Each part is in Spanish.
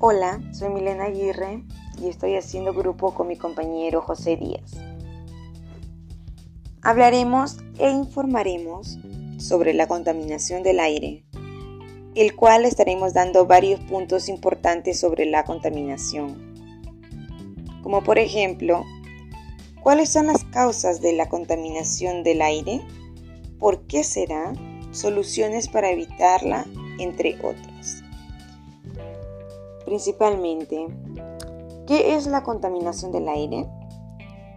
Hola, soy Milena Aguirre y estoy haciendo grupo con mi compañero José Díaz. Hablaremos e informaremos sobre la contaminación del aire, el cual estaremos dando varios puntos importantes sobre la contaminación. Como por ejemplo, ¿cuáles son las causas de la contaminación del aire? ¿Por qué será? Soluciones para evitarla, entre otras. Principalmente, ¿qué es la contaminación del aire?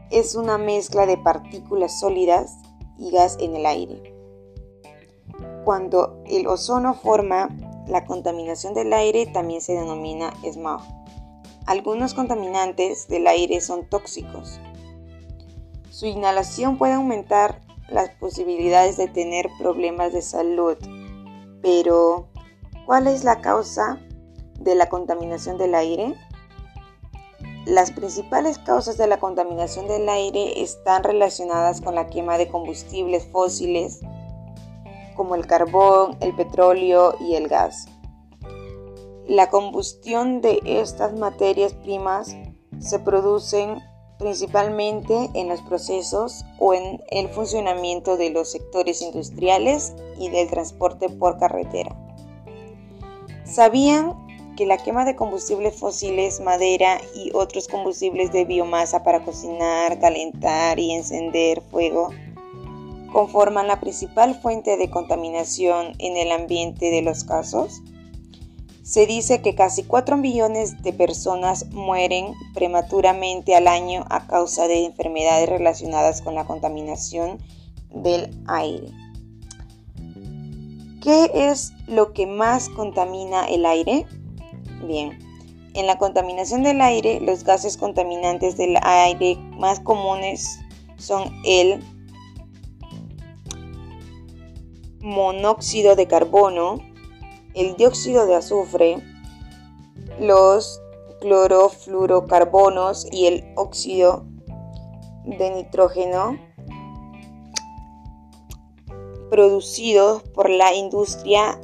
Es una mezcla de partículas sólidas y gas en el aire. Cuando el ozono forma la contaminación del aire también se denomina smog. Algunos contaminantes del aire son tóxicos. Su inhalación puede aumentar las posibilidades de tener problemas de salud, pero ¿cuál es la causa de la contaminación del aire? Las principales causas de la contaminación del aire están relacionadas con la quema de combustibles fósiles como el carbón, el petróleo y el gas. La combustión de estas materias primas se producen principalmente en los procesos o en el funcionamiento de los sectores industriales y del transporte por carretera. ¿Sabían que la quema de combustibles fósiles, madera y otros combustibles de biomasa para cocinar, calentar y encender fuego conforman la principal fuente de contaminación en el ambiente de los casos? Se dice que casi 4 millones de personas mueren prematuramente al año a causa de enfermedades relacionadas con la contaminación del aire. ¿Qué es lo que más contamina el aire? Bien, en la contaminación del aire, los gases contaminantes del aire más comunes son el monóxido de carbono, el dióxido de azufre, los clorofluorocarbonos y el óxido de nitrógeno producidos por la industria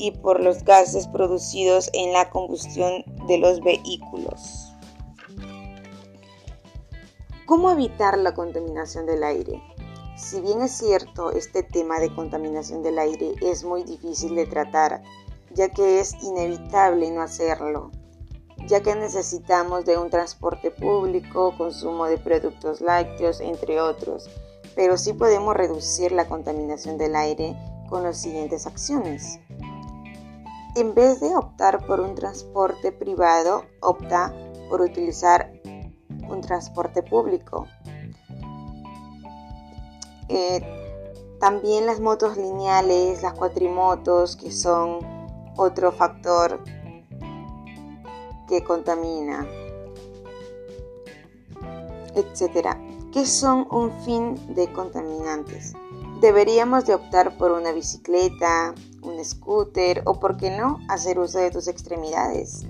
y por los gases producidos en la combustión de los vehículos. ¿Cómo evitar la contaminación del aire? Si bien es cierto, este tema de contaminación del aire es muy difícil de tratar, ya que es inevitable no hacerlo, ya que necesitamos de un transporte público, consumo de productos lácteos, entre otros, pero sí podemos reducir la contaminación del aire con las siguientes acciones. En vez de optar por un transporte privado, opta por utilizar un transporte público. Eh, también las motos lineales, las cuatrimotos, que son otro factor que contamina, etcétera. ¿Qué son un fin de contaminantes? Deberíamos de optar por una bicicleta, un scooter o, por qué no, hacer uso de tus extremidades.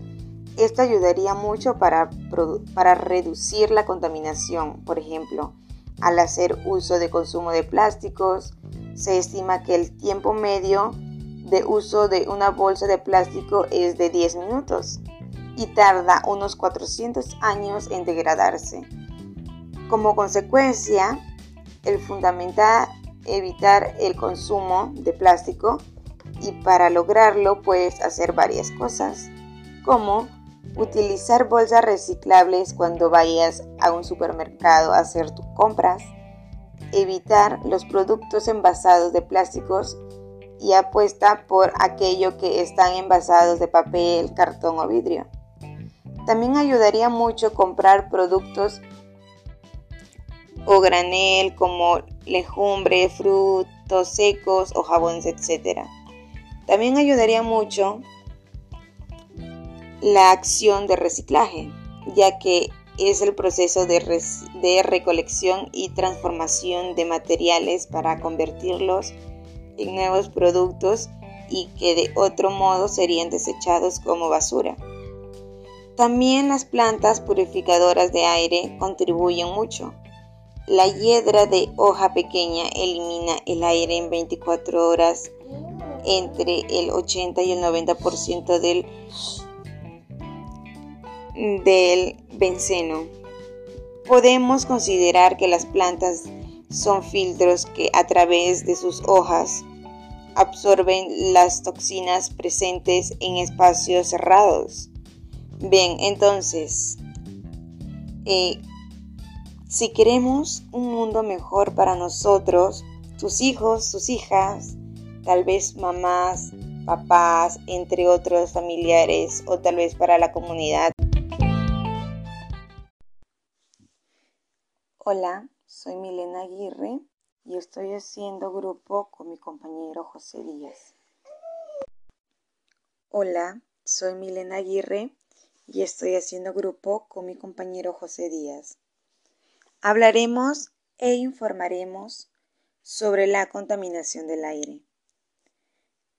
Esto ayudaría mucho para, para reducir la contaminación, por ejemplo, al hacer uso de consumo de plásticos, se estima que el tiempo medio de uso de una bolsa de plástico es de 10 minutos y tarda unos 400 años en degradarse. Como consecuencia, el fundamental evitar el consumo de plástico y para lograrlo puedes hacer varias cosas, como Utilizar bolsas reciclables cuando vayas a un supermercado a hacer tus compras. Evitar los productos envasados de plásticos y apuesta por aquello que están envasados de papel, cartón o vidrio. También ayudaría mucho comprar productos o granel como legumbres, frutos secos o jabones, etc. También ayudaría mucho la acción de reciclaje, ya que es el proceso de, recolección y transformación de materiales para convertirlos en nuevos productos y que de otro modo serían desechados como basura. También las plantas purificadoras de aire contribuyen mucho. La hiedra de hoja pequeña elimina el aire en 24 horas entre el 80 y el 90% del del benceno. Podemos considerar que las plantas son filtros que a través de sus hojas absorben las toxinas presentes en espacios cerrados. Bien, entonces, eh, si queremos un mundo mejor para nosotros, tus hijos, tus hijas, tal vez mamás, papás, entre otros familiares o tal vez para la comunidad. Hola, soy Milena Aguirre y estoy haciendo grupo con mi compañero José Díaz. Hola, soy Milena Aguirre y estoy haciendo grupo con mi compañero José Díaz. Hablaremos e informaremos sobre la contaminación del aire,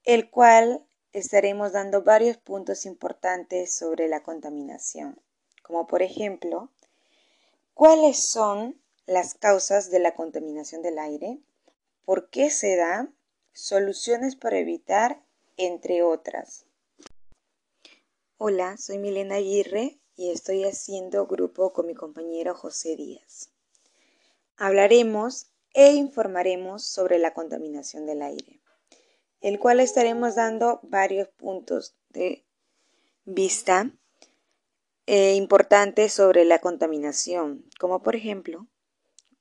el cual estaremos dando varios puntos importantes sobre la contaminación, como por ejemplo, cuáles son las causas de la contaminación del aire, por qué se da, soluciones para evitar, entre otras. Hola, soy Milena Aguirre y estoy haciendo grupo con mi compañero José Díaz. Hablaremos e informaremos sobre la contaminación del aire, el cual estaremos dando varios puntos de vista eh, importantes sobre la contaminación, como por ejemplo,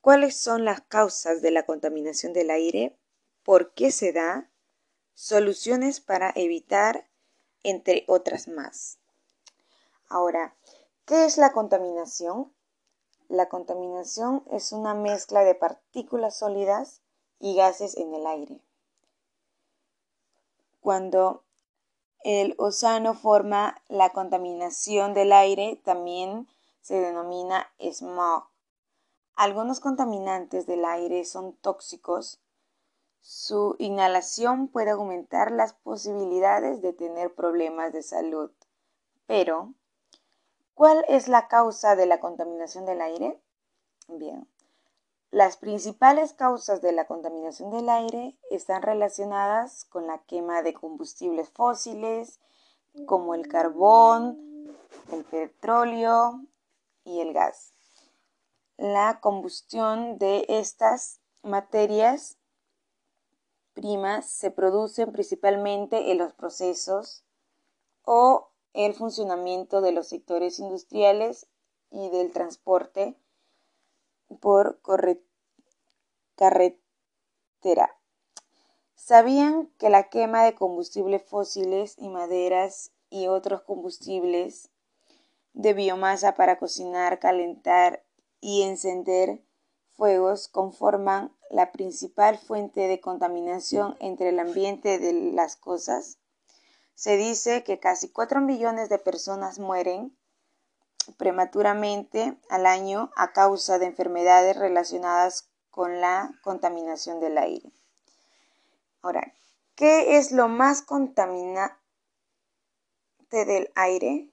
cuáles son las causas de la contaminación del aire, por qué se da, soluciones para evitar, entre otras más. Ahora, ¿qué es la contaminación? La contaminación es una mezcla de partículas sólidas y gases en el aire. Cuando el océano forma la contaminación del aire, también se denomina smog. Algunos contaminantes del aire son tóxicos. Su inhalación puede aumentar las posibilidades de tener problemas de salud, pero ¿Cuál es la causa de la contaminación del aire? Bien, las principales causas de la contaminación del aire están relacionadas con la quema de combustibles fósiles como el carbón, el petróleo y el gas. La combustión de estas materias primas se produce principalmente en los procesos o el funcionamiento de los sectores industriales y del transporte por carretera. ¿Sabían que la quema de combustibles fósiles y maderas y otros combustibles de biomasa para cocinar, calentar y encender fuegos conforman la principal fuente de contaminación entre el ambiente de las cosas? Se dice que casi 4 millones de personas mueren prematuramente al año a causa de enfermedades relacionadas con la contaminación del aire. Ahora, ¿qué es lo más contaminante del aire?